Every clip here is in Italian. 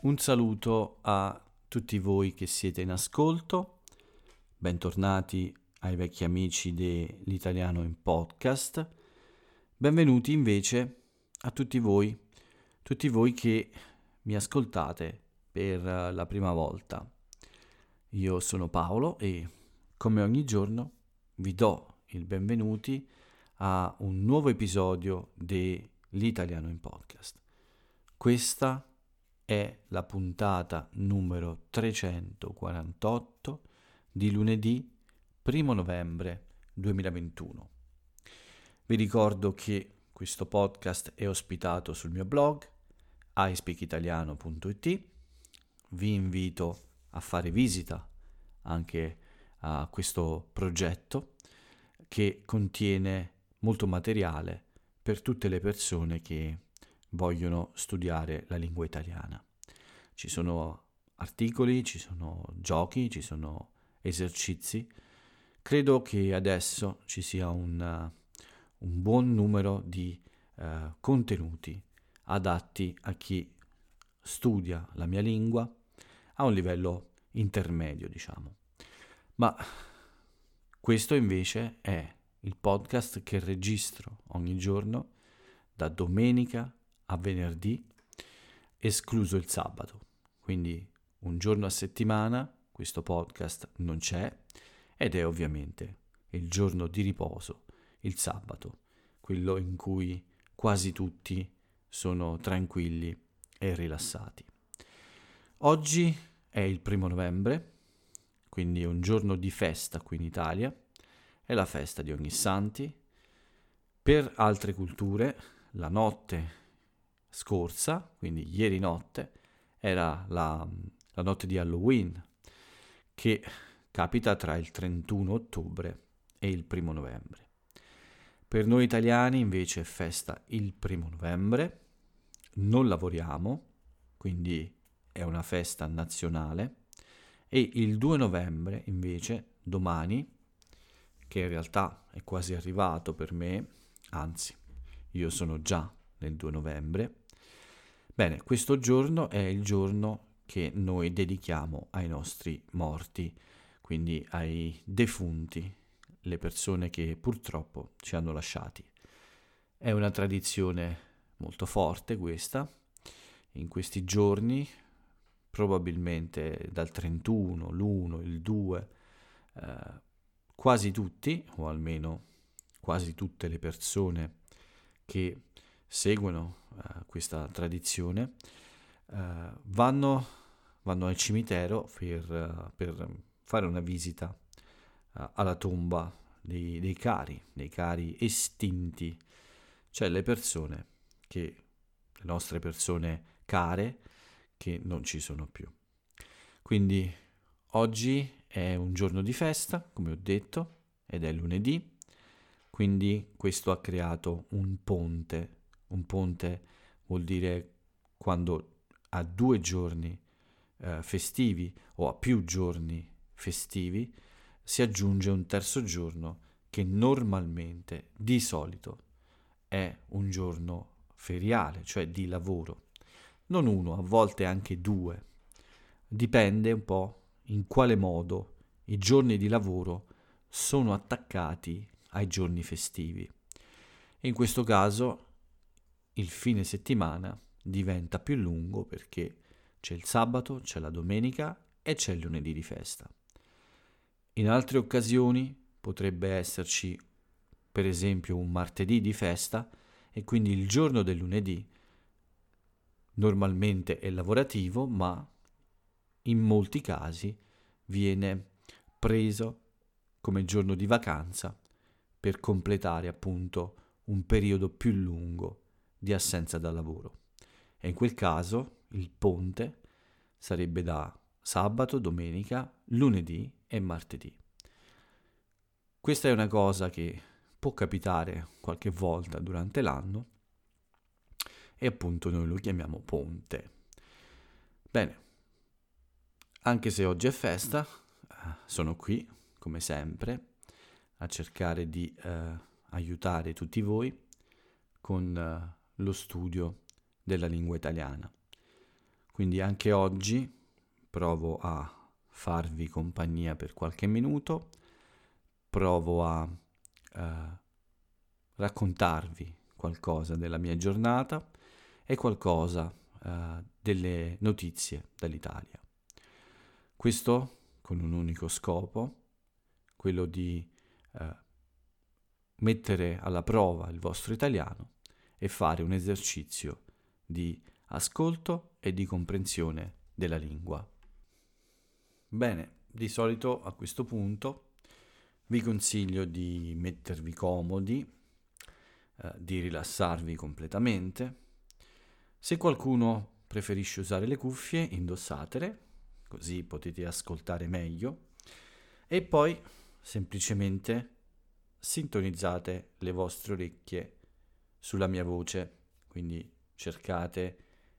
Un saluto a tutti voi che siete in ascolto, bentornati ai vecchi amici dell'italiano in podcast, benvenuti invece a tutti voi, tutti voi che mi ascoltate per la prima volta. Io sono Paolo e come ogni giorno vi do il benvenuti a un nuovo episodio dell'italiano in podcast. Questa è la puntata numero 348 di lunedì 1 novembre 2021. Vi ricordo che questo podcast è ospitato sul mio blog iSpeakitaliano.it. Vi invito a fare visita anche a questo progetto che contiene molto materiale per tutte le persone che vogliono studiare la lingua italiana. Ci sono articoli, ci sono giochi, ci sono esercizi. Credo che adesso ci sia un, un buon numero di uh, contenuti adatti a chi studia la mia lingua a un livello intermedio, diciamo. Ma questo invece è il podcast che registro ogni giorno da domenica a venerdì, escluso il sabato. Quindi un giorno a settimana questo podcast non c'è ed è ovviamente il giorno di riposo, il sabato, quello in cui quasi tutti sono tranquilli e rilassati. Oggi è il primo novembre, quindi un giorno di festa qui in Italia, è la festa di ogni santi. Per altre culture la notte scorsa, quindi ieri notte, era la, la notte di Halloween, che capita tra il 31 ottobre e il primo novembre. Per noi italiani invece è festa il primo novembre, non lavoriamo, quindi è una festa nazionale, e il 2 novembre invece, domani, che in realtà è quasi arrivato per me, anzi, io sono già nel 2 novembre, Bene, questo giorno è il giorno che noi dedichiamo ai nostri morti, quindi ai defunti, le persone che purtroppo ci hanno lasciati. È una tradizione molto forte questa. In questi giorni, probabilmente dal 31, l'1, il 2, eh, quasi tutti, o almeno quasi tutte le persone che seguono uh, questa tradizione, uh, vanno, vanno, al cimitero per, uh, per fare una visita alla tomba dei, dei, cari, dei cari estinti, cioè le persone che, le nostre persone care, che non ci sono più. Quindi oggi è un giorno di festa, come ho detto, ed è lunedì, quindi questo ha creato un ponte un ponte vuol dire quando a due giorni eh, festivi o a più giorni festivi si aggiunge un terzo giorno che normalmente, di solito, è un giorno feriale, cioè di lavoro. Non uno, a volte anche due. Dipende un po' in quale modo i giorni di lavoro sono attaccati ai giorni festivi. In questo caso il fine settimana diventa più lungo perché c'è il sabato, c'è la domenica e c'è il lunedì di festa. In altre occasioni potrebbe esserci per esempio un martedì di festa e quindi il giorno del lunedì normalmente è lavorativo ma in molti casi viene preso come giorno di vacanza per completare appunto un periodo più lungo di assenza dal lavoro. E in quel caso il ponte sarebbe da sabato, domenica, lunedì e martedì. Questa è una cosa che può capitare qualche volta durante l'anno e appunto noi lo chiamiamo ponte. Bene, anche se oggi è festa, eh, sono qui, come sempre, a cercare di eh, aiutare tutti voi con eh, lo studio della lingua italiana. Quindi anche oggi provo a farvi compagnia per qualche minuto, provo a eh, raccontarvi qualcosa della mia giornata e qualcosa eh, delle notizie dall'Italia. Questo con un unico scopo, quello di eh, mettere alla prova il vostro italiano e fare un esercizio di ascolto e di comprensione della lingua. Bene, di solito a questo punto vi consiglio di mettervi comodi, eh, di rilassarvi completamente. Se qualcuno preferisce usare le cuffie, indossatele, così potete ascoltare meglio. E poi semplicemente sintonizzate le vostre orecchie sulla mia voce, quindi cercate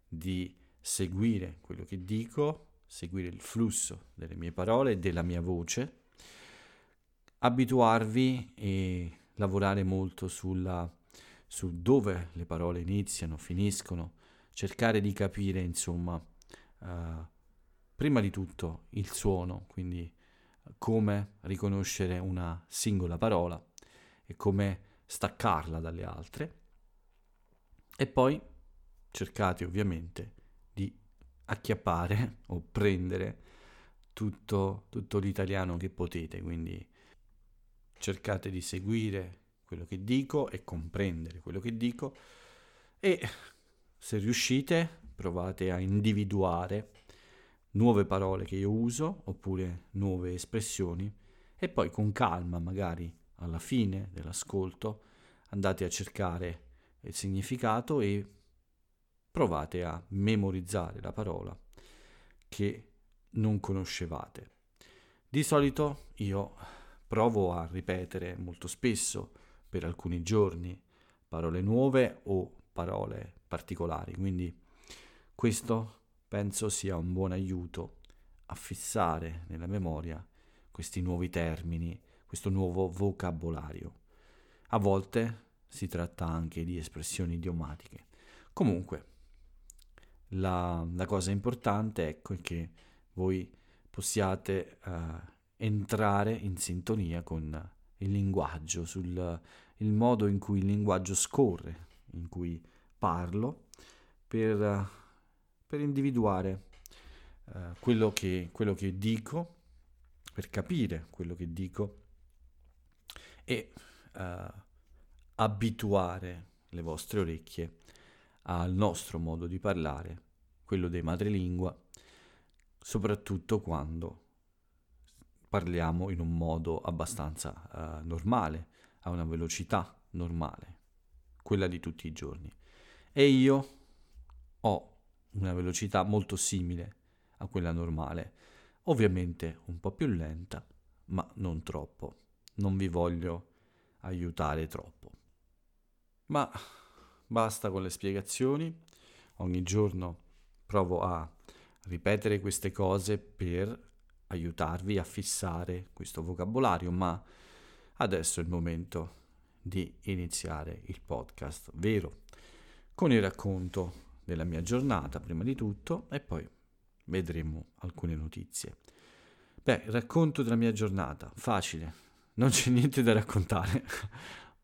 di seguire quello che dico, seguire il flusso delle mie parole e della mia voce, abituarvi e lavorare molto sulla, su dove le parole iniziano, finiscono, cercare di capire, insomma, uh, prima di tutto il suono, quindi come riconoscere una singola parola e come staccarla dalle altre. E poi cercate ovviamente di acchiappare o prendere tutto, tutto l'italiano che potete, quindi cercate di seguire quello che dico e comprendere quello che dico. E se riuscite provate a individuare nuove parole che io uso oppure nuove espressioni. E poi con calma magari alla fine dell'ascolto andate a cercare il significato e provate a memorizzare la parola che non conoscevate. Di solito io provo a ripetere molto spesso per alcuni giorni parole nuove o parole particolari, quindi questo penso sia un buon aiuto a fissare nella memoria questi nuovi termini, questo nuovo vocabolario. A volte si tratta anche di espressioni idiomatiche. Comunque, la, la cosa importante ecco, è che voi possiate uh, entrare in sintonia con il linguaggio, sul il modo in cui il linguaggio scorre, in cui parlo, per, per individuare uh, quello, che, quello che dico, per capire quello che dico e uh, abituare le vostre orecchie al nostro modo di parlare, quello dei madrelingua, soprattutto quando parliamo in un modo abbastanza uh, normale, a una velocità normale, quella di tutti i giorni. E io ho una velocità molto simile a quella normale, ovviamente un po' più lenta, ma non troppo. Non vi voglio aiutare troppo. Ma basta con le spiegazioni, ogni giorno provo a ripetere queste cose per aiutarvi a fissare questo vocabolario, ma adesso è il momento di iniziare il podcast vero, con il racconto della mia giornata prima di tutto e poi vedremo alcune notizie. Beh, racconto della mia giornata, facile, non c'è niente da raccontare.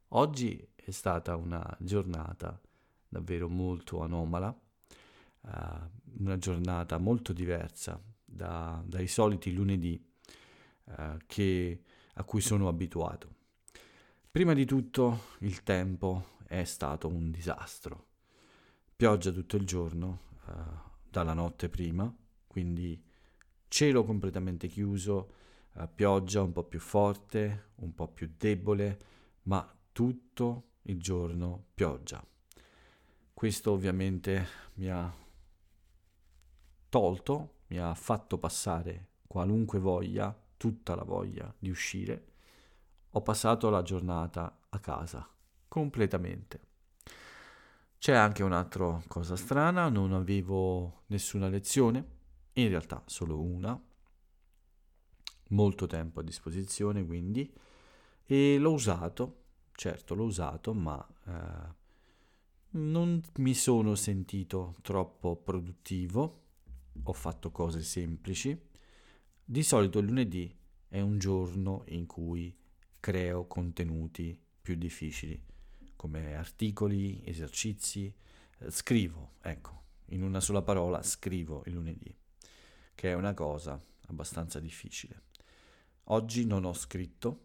Oggi è stata una giornata davvero molto anomala, uh, una giornata molto diversa da, dai soliti lunedì uh, che, a cui sono abituato. Prima di tutto il tempo è stato un disastro. Pioggia tutto il giorno, uh, dalla notte prima, quindi cielo completamente chiuso, pioggia un po' più forte, un po' più debole, ma tutto il giorno pioggia. Questo ovviamente mi ha tolto, mi ha fatto passare qualunque voglia, tutta la voglia di uscire. Ho passato la giornata a casa, completamente. C'è anche un'altra cosa strana, non avevo nessuna lezione, in realtà solo una, molto tempo a disposizione quindi, e l'ho usato certo l'ho usato, ma eh, non mi sono sentito troppo produttivo ho fatto cose semplici. Di solito il lunedì è un giorno in cui creo contenuti più difficili, come articoli, esercizi, eh, scrivo, ecco, in una sola parola scrivo il lunedì, che è una cosa abbastanza difficile. Oggi non ho scritto,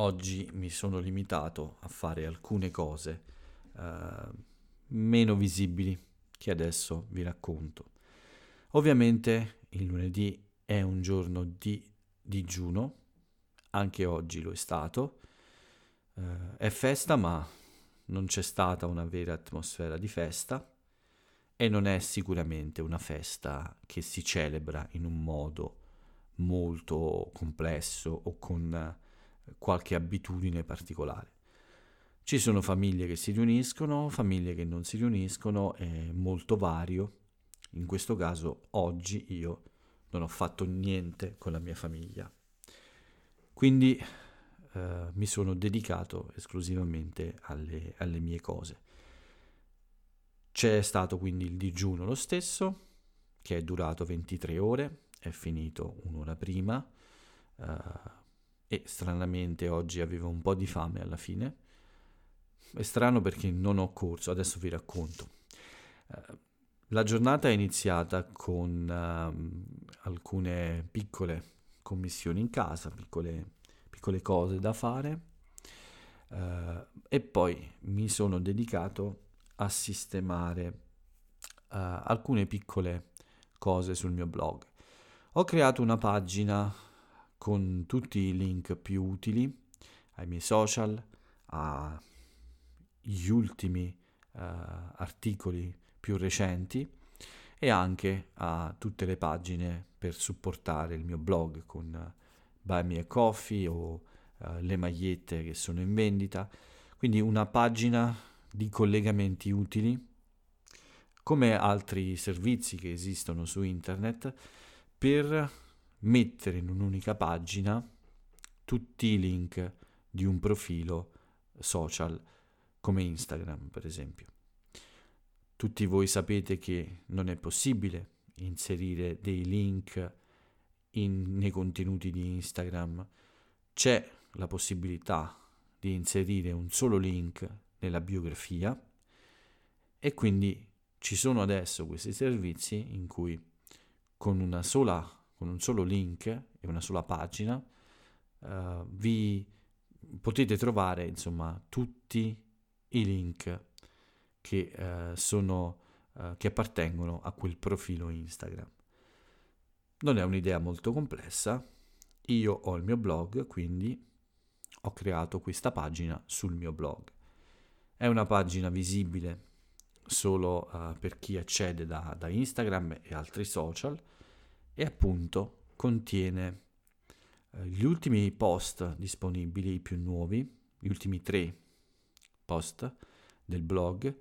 oggi mi sono limitato a fare alcune cose eh, meno visibili che adesso vi racconto. Ovviamente il lunedì è un giorno di digiuno, anche oggi lo è stato. Uh, è festa, ma non c'è stata una vera atmosfera di festa e non è sicuramente una festa che si celebra in un modo molto complesso o con qualche abitudine particolare. Ci sono famiglie che si riuniscono, famiglie che non si riuniscono, è molto vario. In questo caso oggi io non ho fatto niente con la mia famiglia. Quindi eh, mi sono dedicato esclusivamente alle, alle mie cose. C'è stato quindi il digiuno lo stesso, che è durato 23 ore, è finito un'ora prima uh, e stranamente oggi avevo un po' di fame alla fine. È strano perché non ho corso, adesso vi racconto. Uh, la giornata è iniziata con uh, alcune piccole commissioni in casa, piccole, piccole cose da fare uh, e poi mi sono dedicato a sistemare uh, alcune piccole cose sul mio blog. Ho creato una pagina con tutti i link più utili ai miei social, agli ultimi articoli più recenti e anche a tutte le pagine per supportare il mio blog con Buy Me a Coffee o uh, le magliette che sono in vendita. Quindi una pagina di collegamenti utili come altri servizi che esistono su internet per mettere in un'unica pagina tutti i link di un profilo social come Instagram per esempio. Tutti voi sapete che non è possibile inserire dei link in, nei contenuti di Instagram. C'è la possibilità di inserire un solo link nella biografia e quindi ci sono adesso questi servizi in cui con, una sola, con un solo link e una sola pagina uh, vi potete trovare insomma tutti i link che, eh, sono, eh, che appartengono a quel profilo Instagram. Non è un'idea molto complessa, io ho il mio blog, quindi ho creato questa pagina sul mio blog. È una pagina visibile solo uh, per chi accede da, da, Instagram e altri social e appunto contiene uh, gli ultimi post disponibili, i più nuovi, gli ultimi tre post del blog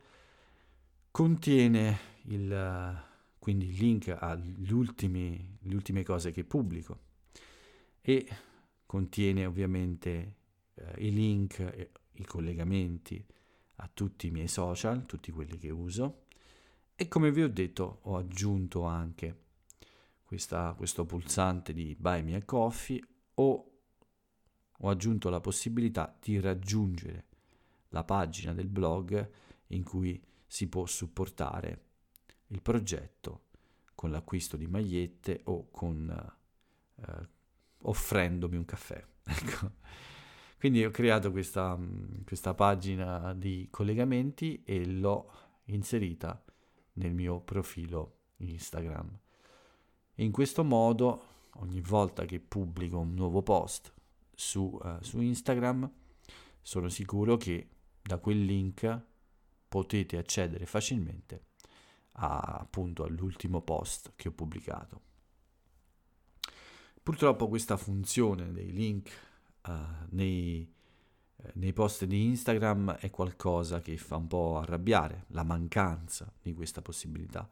contiene il, quindi il link alle ultime cose che pubblico e contiene ovviamente eh, i link i collegamenti a tutti i miei social, tutti quelli che uso e come vi ho detto ho aggiunto anche questa, questo pulsante di Buy Me a Coffee o ho aggiunto la possibilità di raggiungere la pagina del blog in cui si può supportare il progetto con l'acquisto di magliette o con eh, offrendomi un caffè. Ecco. Quindi ho creato questa, questa pagina di collegamenti e l'ho inserita nel mio profilo Instagram. In questo modo, ogni volta che pubblico un nuovo post su, uh, su Instagram, sono sicuro che da quel link potete accedere facilmente a, appunto all'ultimo post che ho pubblicato. Purtroppo questa funzione dei link uh, nei, uh, nei post di Instagram è qualcosa che fa un po' arrabbiare, la mancanza di questa possibilità.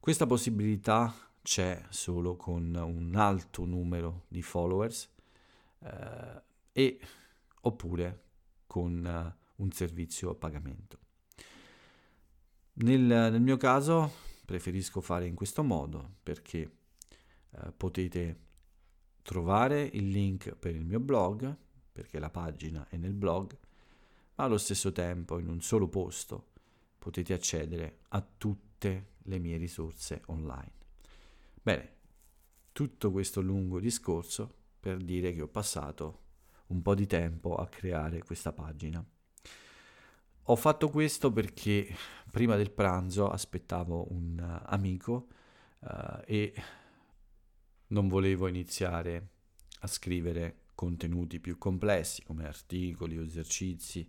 Questa possibilità c'è solo con un alto numero di followers uh, e oppure con un servizio a pagamento. Nel, nel mio caso preferisco fare in questo modo perché eh, potete trovare il link per il mio blog, perché la pagina è nel blog, ma allo stesso tempo in un solo posto potete accedere a tutte le mie risorse online. Bene, tutto questo lungo discorso per dire che ho passato un po' di tempo a creare questa pagina. Ho fatto questo perché prima del pranzo aspettavo un uh, amico uh, e non volevo iniziare a scrivere contenuti più complessi come articoli o esercizi,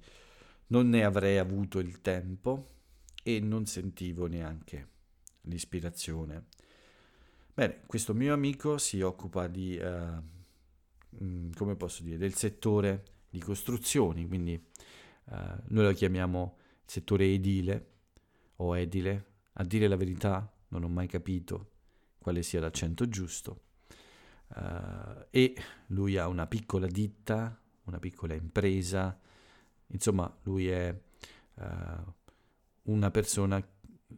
non ne avrei avuto il tempo e non sentivo neanche l'ispirazione. Bene, questo mio amico si occupa di, uh, come posso dire, del settore di costruzioni, quindi uh, noi lo chiamiamo settore edile o edile. A dire la verità non ho mai capito quale sia l'accento giusto, uh, e lui ha una piccola ditta, una piccola impresa, insomma lui è una persona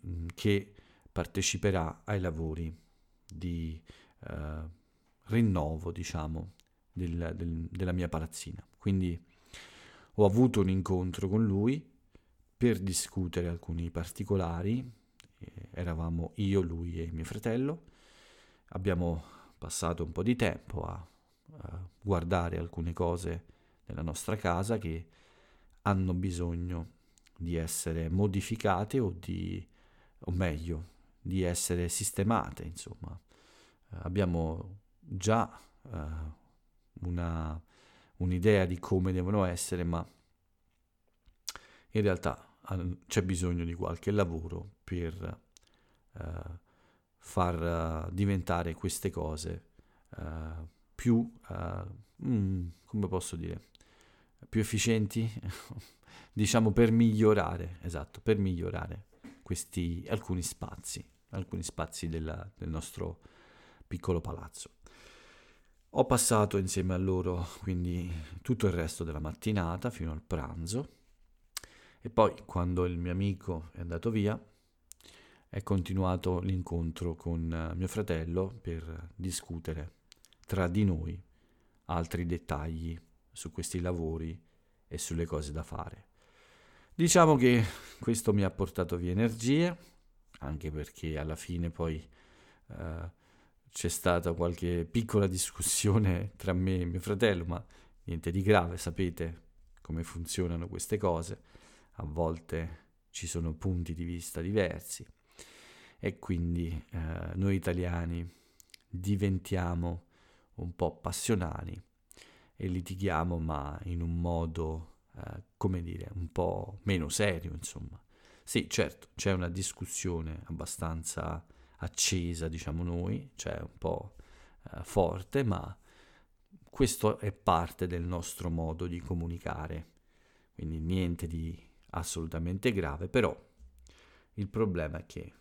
mm, che parteciperà ai lavori di uh, rinnovo, diciamo, del, del, della mia palazzina. Quindi ho avuto un incontro con lui per discutere alcuni particolari, eravamo io, lui e mio fratello, abbiamo passato un po' di tempo a, a guardare alcune cose nella nostra casa che hanno bisogno di essere modificate o di, o meglio, di essere sistemate, insomma. Uh, abbiamo già uh, una, un'idea di come devono essere, ma in realtà c'è bisogno di qualche lavoro per far uh, diventare queste cose più, mm, come posso dire, più efficienti, diciamo per migliorare, esatto, per migliorare questi alcuni spazi, alcuni spazi della, del nostro piccolo palazzo. Ho passato insieme a loro quindi tutto il resto della mattinata fino al pranzo e poi quando il mio amico è andato via è continuato l'incontro con eh, mio fratello per discutere tra di noi altri dettagli su questi lavori e sulle cose da fare. Diciamo che questo mi ha portato via energie, anche perché alla fine poi eh, c'è stata qualche piccola discussione tra me e mio fratello, ma niente di grave, sapete come funzionano queste cose, a volte ci sono punti di vista diversi e quindi eh, noi italiani diventiamo un po' passionali e litighiamo ma in un modo, eh, come dire, un po' meno serio, insomma. Sì, certo, c'è una discussione abbastanza accesa, diciamo noi, cioè un po' eh, forte, ma questo è parte del nostro modo di comunicare, quindi niente di assolutamente grave, però il problema è che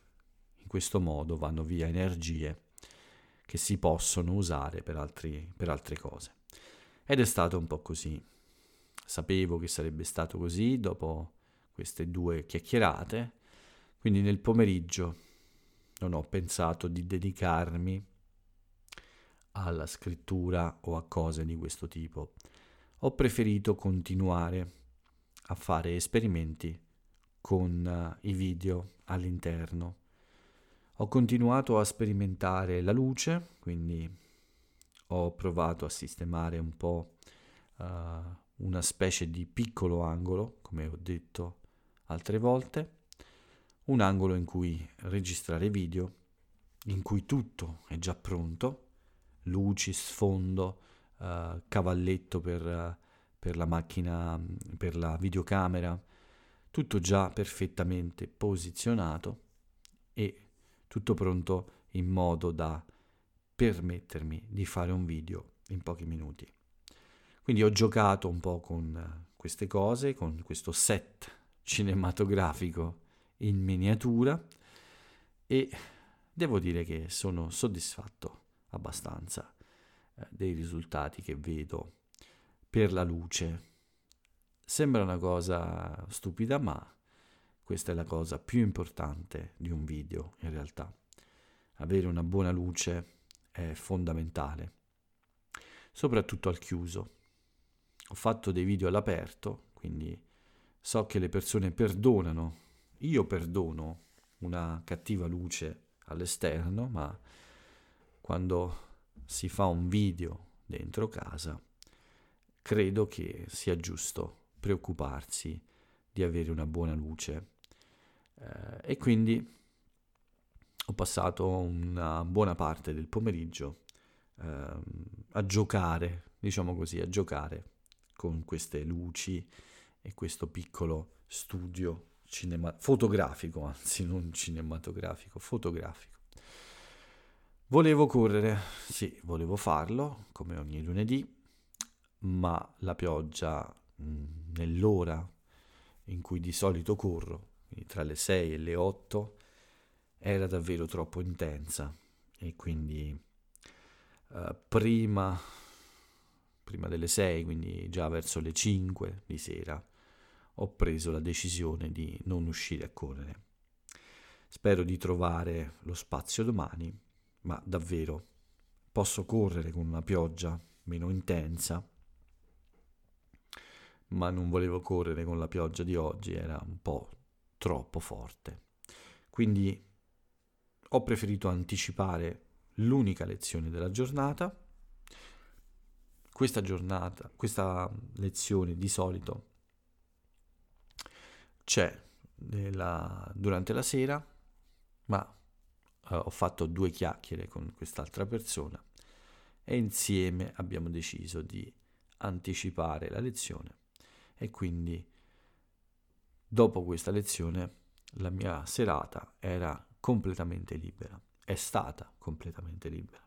in questo modo vanno via energie che si possono usare per, altri, per altre cose. Ed è stato un po' così. Sapevo che sarebbe stato così dopo queste due chiacchierate, quindi nel pomeriggio non ho pensato di dedicarmi alla scrittura o a cose di questo tipo. Ho preferito continuare a fare esperimenti con uh, i video all'interno ho continuato a sperimentare la luce, quindi ho provato a sistemare un po' uh, una specie di piccolo angolo, come ho detto altre volte, un angolo in cui registrare video, in cui tutto è già pronto, luci, sfondo, uh, cavalletto per, per la macchina, per la videocamera, tutto già perfettamente posizionato e tutto pronto in modo da permettermi di fare un video in pochi minuti. Quindi ho giocato un po' con queste cose, con questo set cinematografico in miniatura e devo dire che sono soddisfatto abbastanza eh, dei risultati che vedo per la luce. Sembra una cosa stupida, ma questa è la cosa più importante di un video in realtà. Avere una buona luce è fondamentale, soprattutto al chiuso. Ho fatto dei video all'aperto, quindi so che le persone perdonano, io perdono una cattiva luce all'esterno, ma quando si fa un video dentro casa, credo che sia giusto preoccuparsi di avere una buona luce. Eh, e quindi ho passato una buona parte del pomeriggio eh, a giocare, diciamo così, a giocare con queste luci e questo piccolo studio cinema- fotografico, anzi non cinematografico, fotografico. Volevo correre, sì, volevo farlo come ogni lunedì, ma la pioggia mh, nell'ora in cui di solito corro, quindi tra le 6 e le 8, era davvero troppo intensa e quindi uh, prima, prima delle 6, quindi già verso le 5 di sera, ho preso la decisione di non uscire a correre. Spero di trovare lo spazio domani, ma davvero posso correre con una pioggia meno intensa, ma non volevo correre con la pioggia di oggi, era un po' troppo forte. Quindi ho preferito anticipare l'unica lezione della giornata. Questa giornata, questa lezione di solito c'è nella, durante la sera, ma eh, ho fatto due chiacchiere con quest'altra persona e insieme abbiamo deciso di anticipare la lezione e quindi dopo questa lezione la mia serata era completamente libera, è stata completamente libera.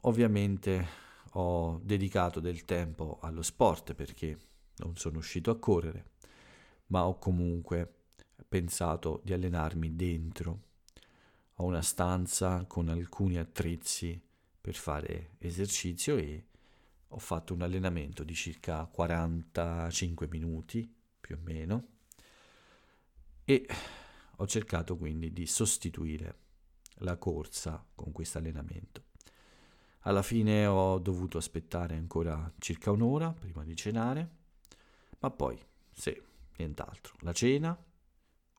Ovviamente ho dedicato del tempo allo sport perché non sono uscito a correre, ma ho comunque pensato di allenarmi dentro. Ho una stanza con alcuni attrezzi per fare esercizio e ho fatto un allenamento di circa 45 minuti più o meno e ho cercato quindi di sostituire la corsa con questo allenamento. Alla fine ho dovuto aspettare ancora circa un'ora prima di cenare, ma poi sì, nient'altro. La cena,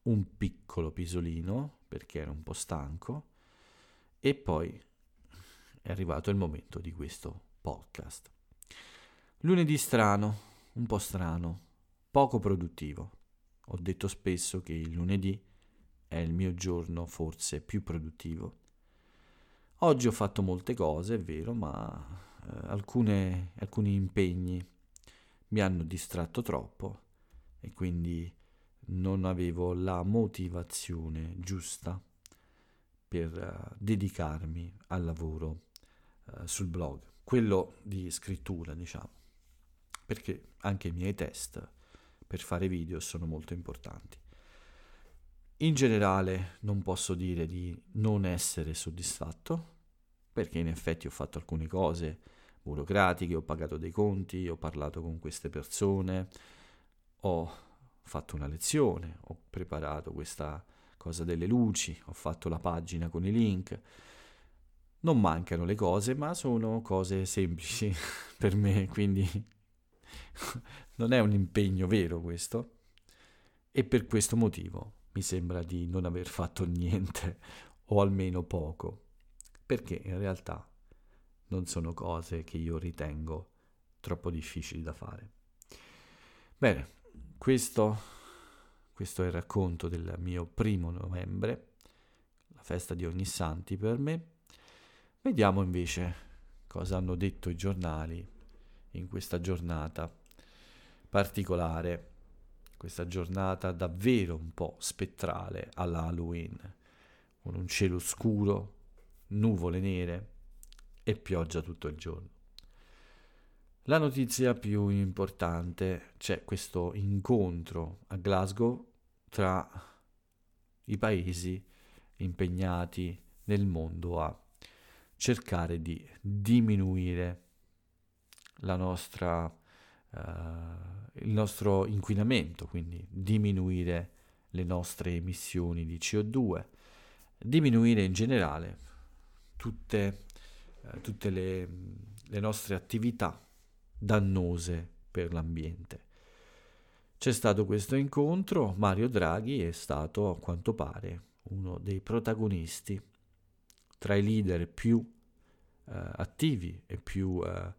un piccolo pisolino perché ero un po' stanco e poi è arrivato il momento di questo podcast. Lunedì strano, un po' strano, poco produttivo. Ho detto spesso che il lunedì è il mio giorno forse più produttivo. Oggi ho fatto molte cose, è vero, ma eh, alcune, alcuni impegni mi hanno distratto troppo e quindi non avevo la motivazione giusta per uh, dedicarmi al lavoro uh, sul blog, quello di scrittura, diciamo, perché anche i miei test per fare video sono molto importanti. In generale non posso dire di non essere soddisfatto, perché in effetti ho fatto alcune cose burocratiche, ho pagato dei conti, ho parlato con queste persone, ho fatto una lezione, ho preparato questa cosa delle luci, ho fatto la pagina con i link. Non mancano le cose, ma sono cose semplici per me, quindi non è un impegno vero questo. E per questo motivo mi sembra di non aver fatto niente, o almeno poco, perché in realtà non sono cose che io ritengo troppo difficili da fare. Bene, questo, questo è il racconto del mio primo novembre, la festa di Ognissanti per me. Vediamo invece cosa hanno detto i giornali in questa giornata particolare, questa giornata davvero un po' spettrale all'Halloween, con un cielo scuro, nuvole nere e pioggia tutto il giorno. La notizia più importante c'è questo incontro a Glasgow tra i paesi impegnati nel mondo a cercare di diminuire nostra uh, il nostro inquinamento, quindi diminuire le nostre emissioni di CO2, diminuire in generale tutte, eh, tutte le, le nostre attività dannose per l'ambiente. C'è stato questo incontro, Mario Draghi è stato a quanto pare uno dei protagonisti tra i leader più eh, attivi e più, eh,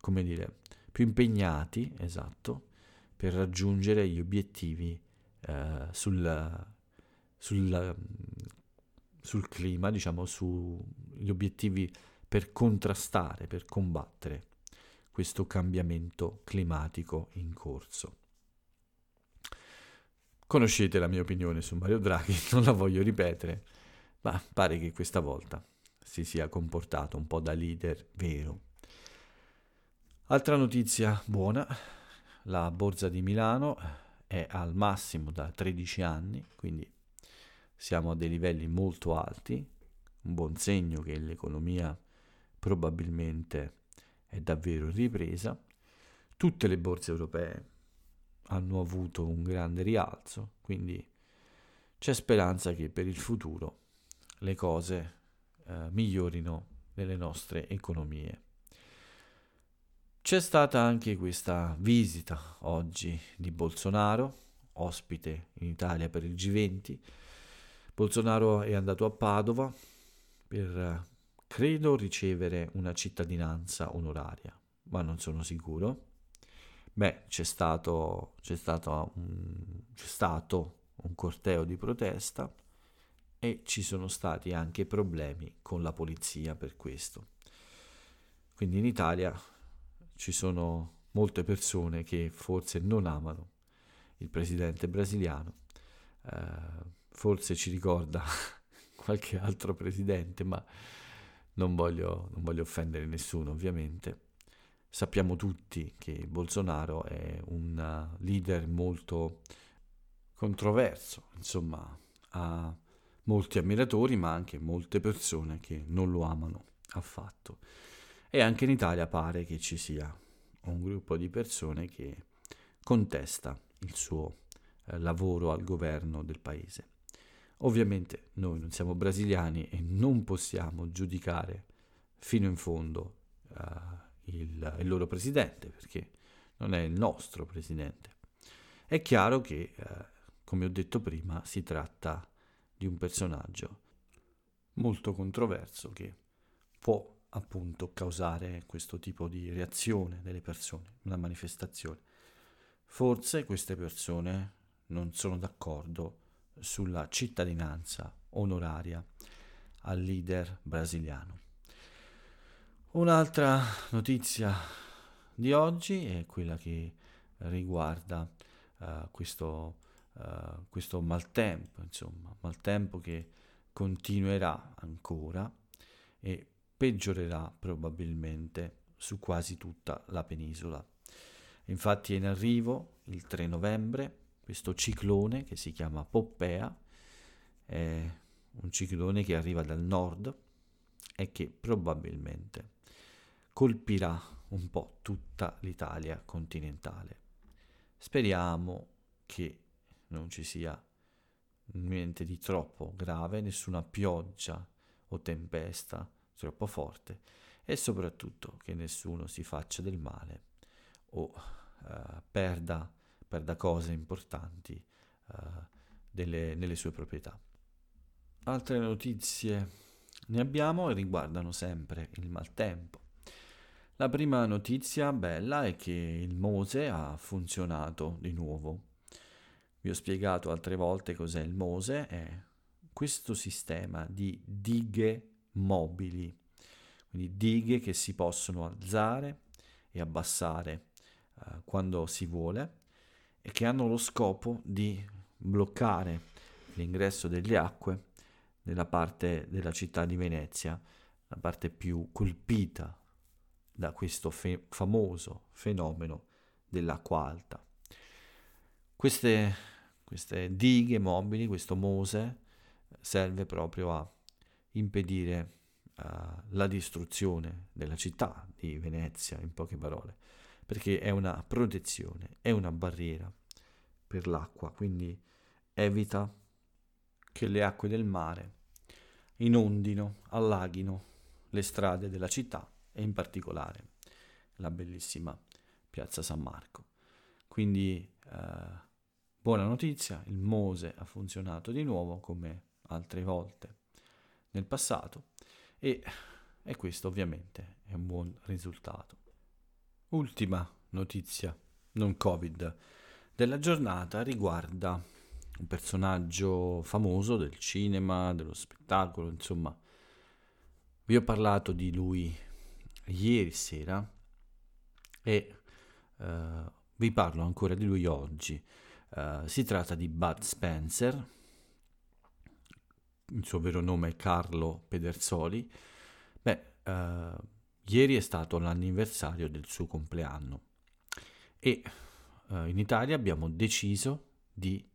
come dire, più impegnati, esatto, per raggiungere gli obiettivi eh, sul, sul, sul, clima, diciamo, sugli obiettivi per contrastare, per combattere questo cambiamento climatico in corso. Conoscete la mia opinione su Mario Draghi, non la voglio ripetere, ma pare che questa volta si sia comportato un po' da leader vero. Altra notizia buona, la borsa di Milano è al massimo da 13 anni, quindi siamo a dei livelli molto alti, un buon segno che l'economia probabilmente è davvero ripresa. Tutte le borse europee hanno avuto un grande rialzo, quindi c'è speranza che per il futuro le cose eh, migliorino nelle nostre economie. C'è stata anche questa visita oggi di Bolsonaro, ospite in Italia per il G20. Bolsonaro è andato a Padova per, credo, ricevere una cittadinanza onoraria, ma non sono sicuro. Beh, c'è stato, c'è stato, un, c'è stato un corteo di protesta e ci sono stati anche problemi con la polizia per questo. Quindi in Italia ci sono molte persone che forse non amano il presidente brasiliano, eh, forse ci ricorda qualche altro presidente, ma non voglio, non voglio offendere nessuno ovviamente. Sappiamo tutti che Bolsonaro è un leader molto controverso, insomma, ha molti ammiratori, ma anche molte persone che non lo amano affatto. E anche in Italia pare che ci sia un gruppo di persone che contesta il suo eh, lavoro al governo del paese. Ovviamente noi non siamo brasiliani e non possiamo giudicare fino in fondo uh, il, il, loro presidente, perché non è il nostro presidente. È chiaro che, uh, come ho detto prima, si tratta di un personaggio molto controverso che può appunto causare questo tipo di reazione delle persone, una manifestazione. Forse queste persone non sono d'accordo sulla cittadinanza onoraria al leader brasiliano. Un'altra notizia di oggi è quella che riguarda uh, questo, uh, questo maltempo, insomma, maltempo che continuerà ancora e peggiorerà probabilmente su quasi tutta la penisola. Infatti è in arrivo il 3 novembre questo ciclone che si chiama Poppea, è un ciclone che arriva dal nord e che probabilmente colpirà un po' tutta l'Italia continentale. Speriamo che non ci sia niente di troppo grave, nessuna pioggia o tempesta troppo forte e soprattutto che nessuno si faccia del male o uh, perda, perda, cose importanti uh, delle, nelle sue proprietà. Altre notizie ne abbiamo e riguardano sempre il maltempo. La prima notizia bella è che il Mose ha funzionato di nuovo. Vi ho spiegato altre volte cos'è il Mose, è questo sistema di dighe mobili, quindi dighe che si possono alzare e abbassare uh, quando si vuole e che hanno lo scopo di bloccare l'ingresso delle acque nella parte della città di Venezia, la parte più colpita da questo fe- famoso fenomeno dell'acqua alta. Queste, queste dighe mobili, questo Mose, serve proprio a impedire uh, la distruzione della città di Venezia, in poche parole, perché è una protezione, è una barriera per l'acqua, quindi evita che le acque del mare inondino, allaghino le strade della città e in particolare la bellissima piazza San Marco. Quindi eh, buona notizia, il Mose ha funzionato di nuovo come altre volte nel passato e, e questo ovviamente è un buon risultato. Ultima notizia non Covid della giornata riguarda un personaggio famoso del cinema, dello spettacolo, insomma. Vi ho parlato di lui ieri sera e uh, vi parlo ancora di lui oggi. Uh, si tratta di Bud Spencer, il suo vero nome è Carlo Pedersoli. Beh, uh, ieri è stato l'anniversario del suo compleanno e in Italia abbiamo deciso di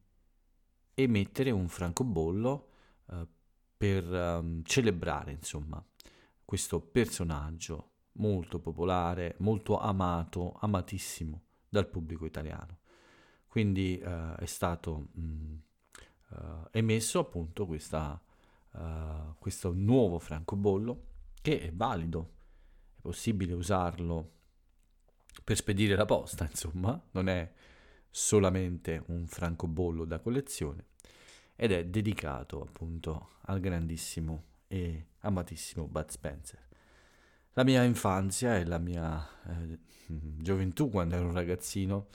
emettere un francobollo uh, per um, celebrare, insomma, questo personaggio molto popolare, molto amato, amatissimo dal pubblico italiano. Quindi uh, è stato mh, mm, uh, emesso appunto questa, questo nuovo francobollo che è valido, è possibile usarlo per spedire la posta, insomma, non è solamente un francobollo da collezione ed è dedicato appunto al grandissimo e amatissimo Bud Spencer. La mia infanzia e la mia eh, gioventù quando ero un ragazzino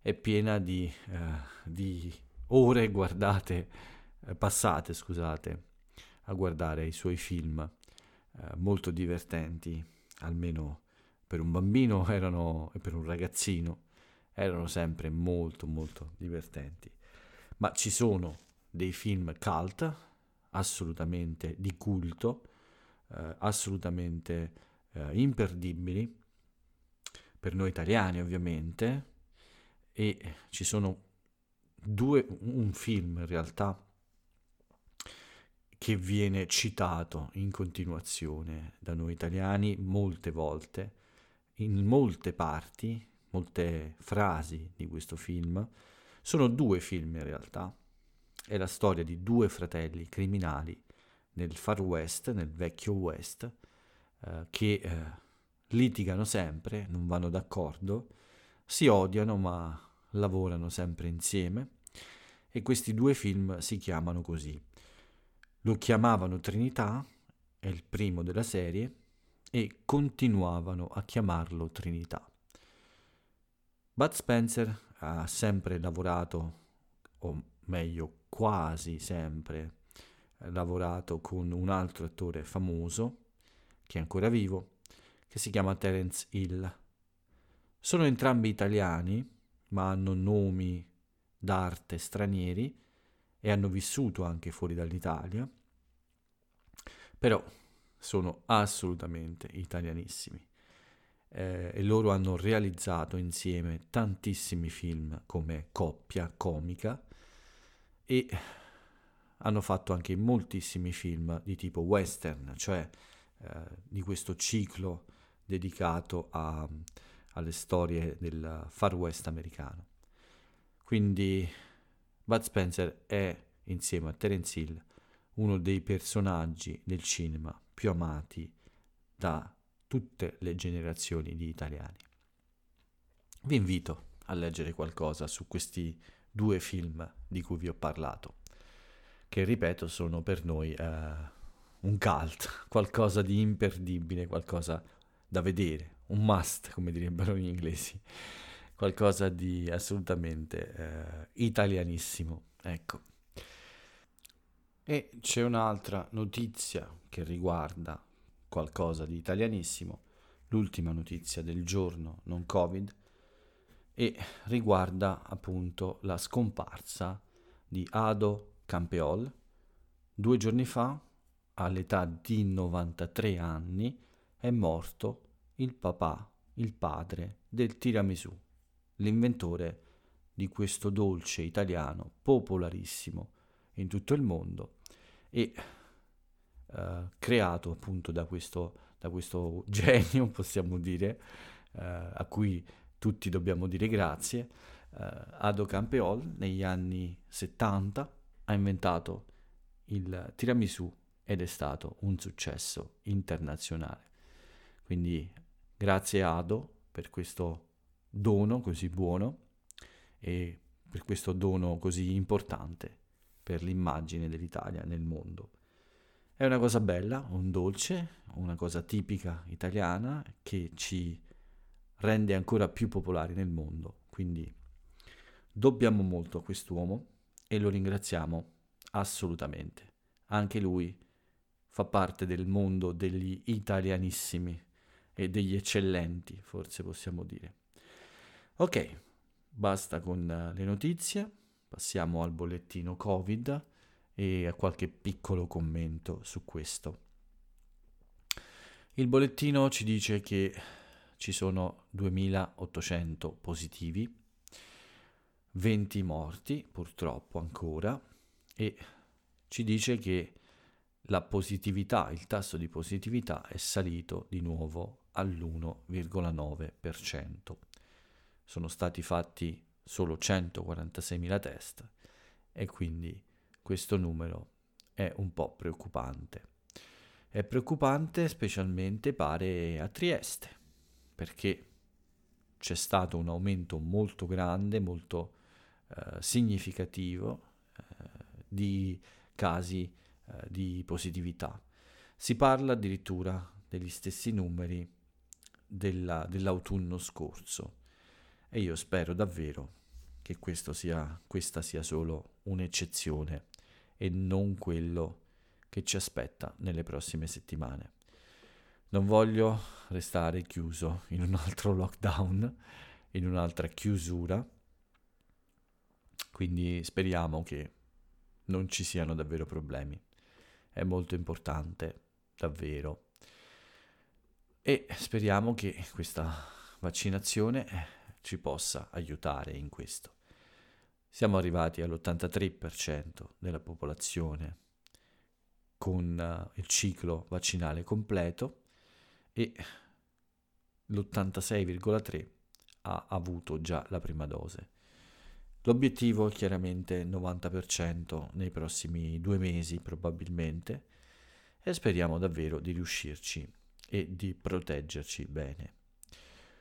è piena di, eh, di ore guardate, eh, passate, scusate, a guardare i suoi film eh, molto divertenti, almeno per un bambino erano, e per un ragazzino erano sempre molto molto divertenti. Ma ci sono dei film cult, assolutamente di culto, eh, assolutamente eh, imperdibili, per noi italiani ovviamente, e ci sono due, un film in realtà che viene citato in continuazione da noi italiani molte volte, in molte parti, molte frasi di questo film. Sono due film in realtà. È la storia di due fratelli criminali nel Far West, nel vecchio West, eh, che eh, litigano sempre, non vanno d'accordo, si odiano ma lavorano sempre insieme e questi due film si chiamano così. Lo chiamavano Trinità, è il primo della serie, e continuavano a chiamarlo Trinità. Bud Spencer ha sempre lavorato, o meglio quasi sempre, lavorato con un altro attore famoso, che è ancora vivo, che si chiama Terence Hill. Sono entrambi italiani, ma hanno nomi d'arte stranieri e hanno vissuto anche fuori dall'Italia, però sono assolutamente italianissimi eh, e loro hanno realizzato insieme tantissimi film come coppia comica e hanno fatto anche moltissimi film di tipo western, cioè eh, di questo ciclo dedicato a, alle storie del far west americano. Quindi Bud Spencer è, insieme a Terence Hill, uno dei personaggi del cinema più amati da tutte le generazioni di italiani. Vi invito a leggere qualcosa su questi due film di cui vi ho parlato, che ripeto sono per noi eh, un cult, qualcosa di imperdibile, qualcosa da vedere, un must, come direbbero gli inglesi, qualcosa di assolutamente eh, italianissimo. Ecco. E c'è un'altra notizia che riguarda qualcosa di italianissimo, l'ultima notizia del giorno non Covid, e riguarda appunto la scomparsa di Ado Campeol. Due giorni fa, all'età di 93 anni, è morto il papà, il padre del tiramisù, l'inventore di questo dolce italiano popolarissimo in tutto il mondo e eh, creato appunto da questo, da questo, genio, possiamo dire, uh, a cui tutti dobbiamo dire grazie, eh, Ado Campeol negli anni 70 ha inventato il tiramisù ed è stato un successo internazionale. Quindi grazie Ado per questo dono così buono e per questo dono così importante per l'immagine dell'Italia nel mondo. È una cosa bella, un dolce, una cosa tipica italiana che ci rende ancora più popolari nel mondo. Quindi dobbiamo molto a quest'uomo e lo ringraziamo assolutamente. Anche lui fa parte del mondo degli italianissimi e degli eccellenti, forse possiamo dire. Ok, basta con le notizie, passiamo al bollettino Covid e a qualche piccolo commento su questo. Il bollettino ci dice che ci sono 2800 positivi, 20 morti purtroppo ancora e ci dice che la positività, il tasso di positività è salito di nuovo all'1,9%. Sono stati fatti solo 146.000 test e quindi questo numero è un po' preoccupante. È preoccupante specialmente pare a Trieste, perché c'è stato un aumento molto grande, molto eh, significativo eh, di casi eh, di positività. Si parla addirittura degli stessi numeri della, dell'autunno scorso e io spero davvero che sia, questa sia solo un'eccezione e non quello che ci aspetta nelle prossime settimane. Non voglio restare chiuso in un altro lockdown, in un'altra chiusura, quindi speriamo che non ci siano davvero problemi. È molto importante, davvero. E speriamo che questa vaccinazione ci possa aiutare in questo. Siamo arrivati all'83% della popolazione con uh, il ciclo vaccinale completo e l'86,3% ha avuto già la prima dose. L'obiettivo è chiaramente il 90% nei prossimi due mesi probabilmente e speriamo davvero di riuscirci e di proteggerci bene.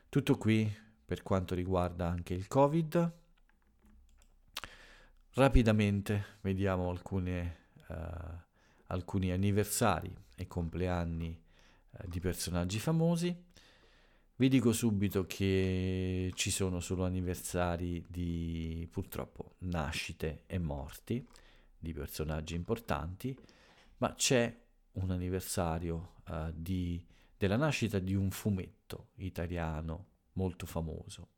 Tutto qui per quanto riguarda anche il Covid. Rapidamente vediamo alcune, uh, alcuni anniversari e compleanni uh, di personaggi famosi. Vi dico subito che ci sono solo anniversari di purtroppo nascite e morti di personaggi importanti, ma c'è un anniversario uh, di, della nascita di un fumetto italiano molto famoso.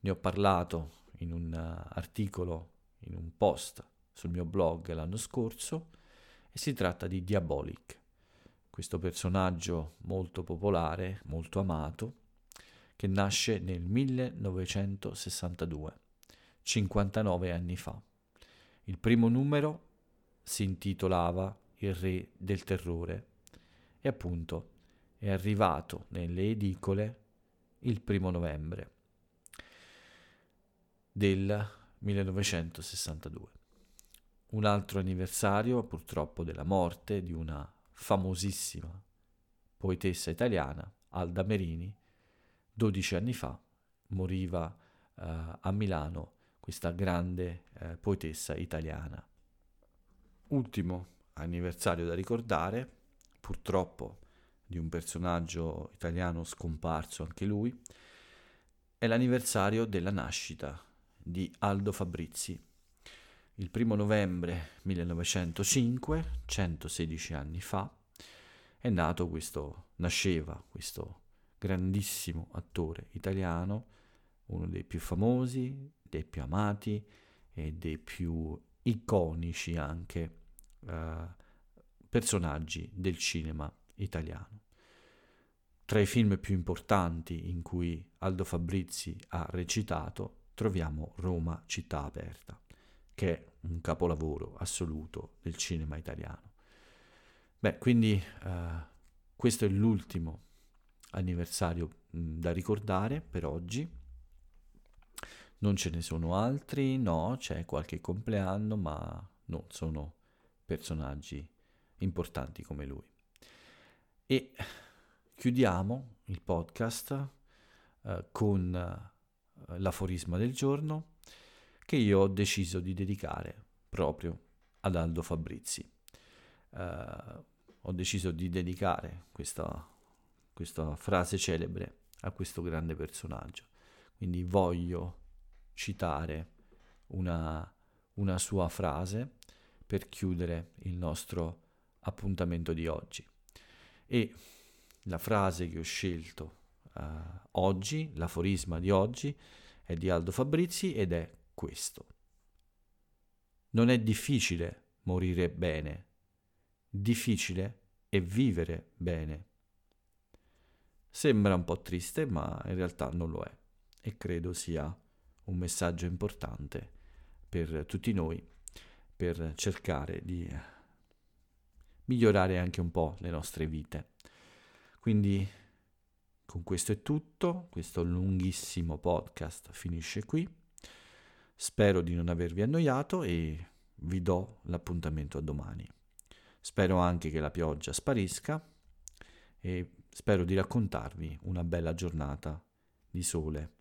Ne ho parlato in un uh, articolo, in un post sul mio blog l'anno scorso e si tratta di Diabolic, questo personaggio molto popolare, molto amato, che nasce nel 1962, 59 anni fa. Il primo numero si intitolava Il Re del Terrore e appunto è arrivato nelle edicole il primo novembre del 1962. Un altro anniversario purtroppo della morte di una famosissima poetessa italiana, Alda Merini, 12 anni fa moriva uh, a Milano questa grande uh, poetessa italiana. Ultimo anniversario da ricordare, purtroppo di un personaggio italiano scomparso anche lui, è l'anniversario della nascita di Aldo Fabrizi. Il primo novembre 1905, 116 anni fa, è nato questo, nasceva questo grandissimo attore italiano, uno dei più famosi, dei più amati e dei più iconici anche uh, personaggi del cinema italiano. Tra i film più importanti in cui Aldo Fabrizi ha recitato troviamo Roma città aperta, che è un capolavoro assoluto del cinema italiano. Beh, quindi uh, questo è l'ultimo anniversario da ricordare per oggi. Non ce ne sono altri, no, c'è qualche compleanno, ma non sono personaggi importanti come lui. E chiudiamo il podcast eh, con eh, l'aforisma del giorno che io ho deciso di dedicare proprio ad Aldo Fabrizi. Eh, ho deciso di dedicare questa, questa frase celebre a questo grande personaggio. Quindi voglio citare una, una sua frase per chiudere il nostro appuntamento di oggi. E la frase che ho scelto uh, oggi, l'aforisma di oggi, è di Aldo Fabrizi ed è questo. Non è difficile morire bene, difficile è vivere bene. Sembra un po' triste, ma in realtà non lo è e credo sia un messaggio importante per tutti noi per cercare di migliorare anche un po' le nostre vite. Quindi con questo è tutto, questo lunghissimo podcast finisce qui. Spero di non avervi annoiato e vi do l'appuntamento a domani. Spero anche che la pioggia sparisca e spero di raccontarvi una bella giornata di sole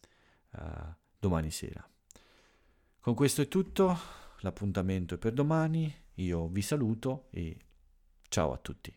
uh, domani sera. Con questo è tutto, l'appuntamento è per domani, io vi saluto e ciao a tutti.